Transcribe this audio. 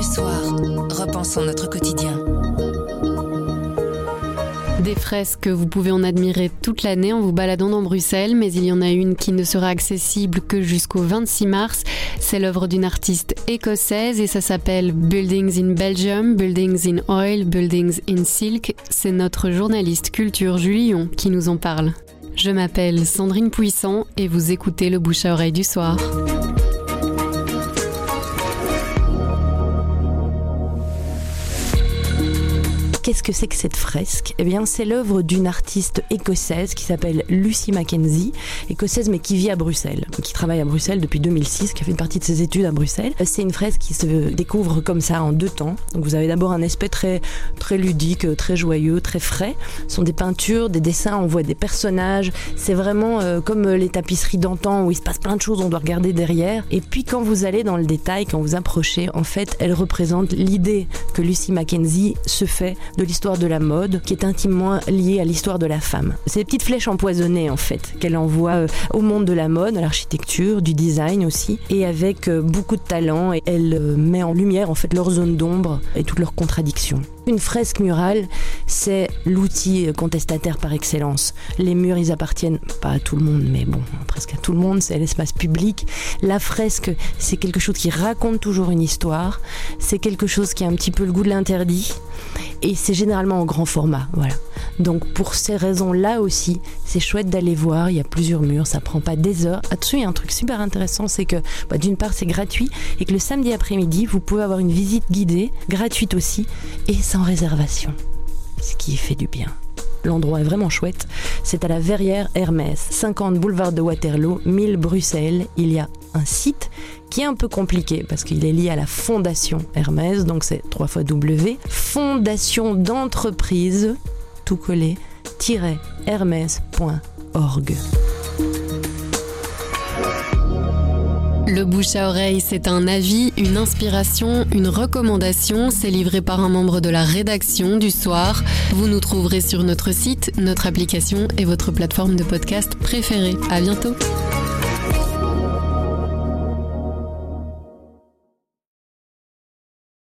Le soir, repensons notre quotidien. Des fresques que vous pouvez en admirer toute l'année en vous baladant dans Bruxelles, mais il y en a une qui ne sera accessible que jusqu'au 26 mars. C'est l'œuvre d'une artiste écossaise et ça s'appelle Buildings in Belgium, Buildings in Oil, Buildings in Silk. C'est notre journaliste culture Julien qui nous en parle. Je m'appelle Sandrine Puissant et vous écoutez le bouche à oreille du soir. Qu'est-ce que c'est que cette fresque? Eh bien, c'est l'œuvre d'une artiste écossaise qui s'appelle Lucy Mackenzie, écossaise mais qui vit à Bruxelles, qui travaille à Bruxelles depuis 2006, qui a fait une partie de ses études à Bruxelles. C'est une fresque qui se découvre comme ça en deux temps. Donc vous avez d'abord un aspect très très ludique, très joyeux, très frais. Ce sont des peintures, des dessins, on voit des personnages. C'est vraiment euh, comme les tapisseries d'antan où il se passe plein de choses, on doit regarder derrière. Et puis quand vous allez dans le détail, quand vous approchez, en fait, elle représente l'idée que Lucy Mackenzie se fait de l'histoire de la mode qui est intimement liée à l'histoire de la femme. C'est des petites flèches empoisonnées en fait qu'elle envoie euh, au monde de la mode, à l'architecture, du design aussi et avec euh, beaucoup de talent elle euh, met en lumière en fait leur zone d'ombre et toutes leurs contradictions. Une fresque murale, c'est l'outil contestataire par excellence. Les murs, ils appartiennent pas à tout le monde, mais bon, presque à tout le monde, c'est l'espace public. La fresque, c'est quelque chose qui raconte toujours une histoire, c'est quelque chose qui a un petit peu le goût de l'interdit, et c'est généralement en grand format, voilà. Donc pour ces raisons-là aussi, c'est chouette d'aller voir, il y a plusieurs murs, ça prend pas des heures. Là-dessus, il y a un truc super intéressant, c'est que bah, d'une part c'est gratuit, et que le samedi après-midi, vous pouvez avoir une visite guidée, gratuite aussi, et sans réservation, ce qui fait du bien. L'endroit est vraiment chouette. C'est à la Verrière Hermès, 50 boulevard de Waterloo, 1000 Bruxelles. Il y a un site qui est un peu compliqué parce qu'il est lié à la fondation Hermès, donc c'est 3 fois W, fondation d'entreprise, tout collé, hermès.org. Le bouche à oreille, c'est un avis, une inspiration, une recommandation. C'est livré par un membre de la rédaction du soir. Vous nous trouverez sur notre site, notre application et votre plateforme de podcast préférée. À bientôt.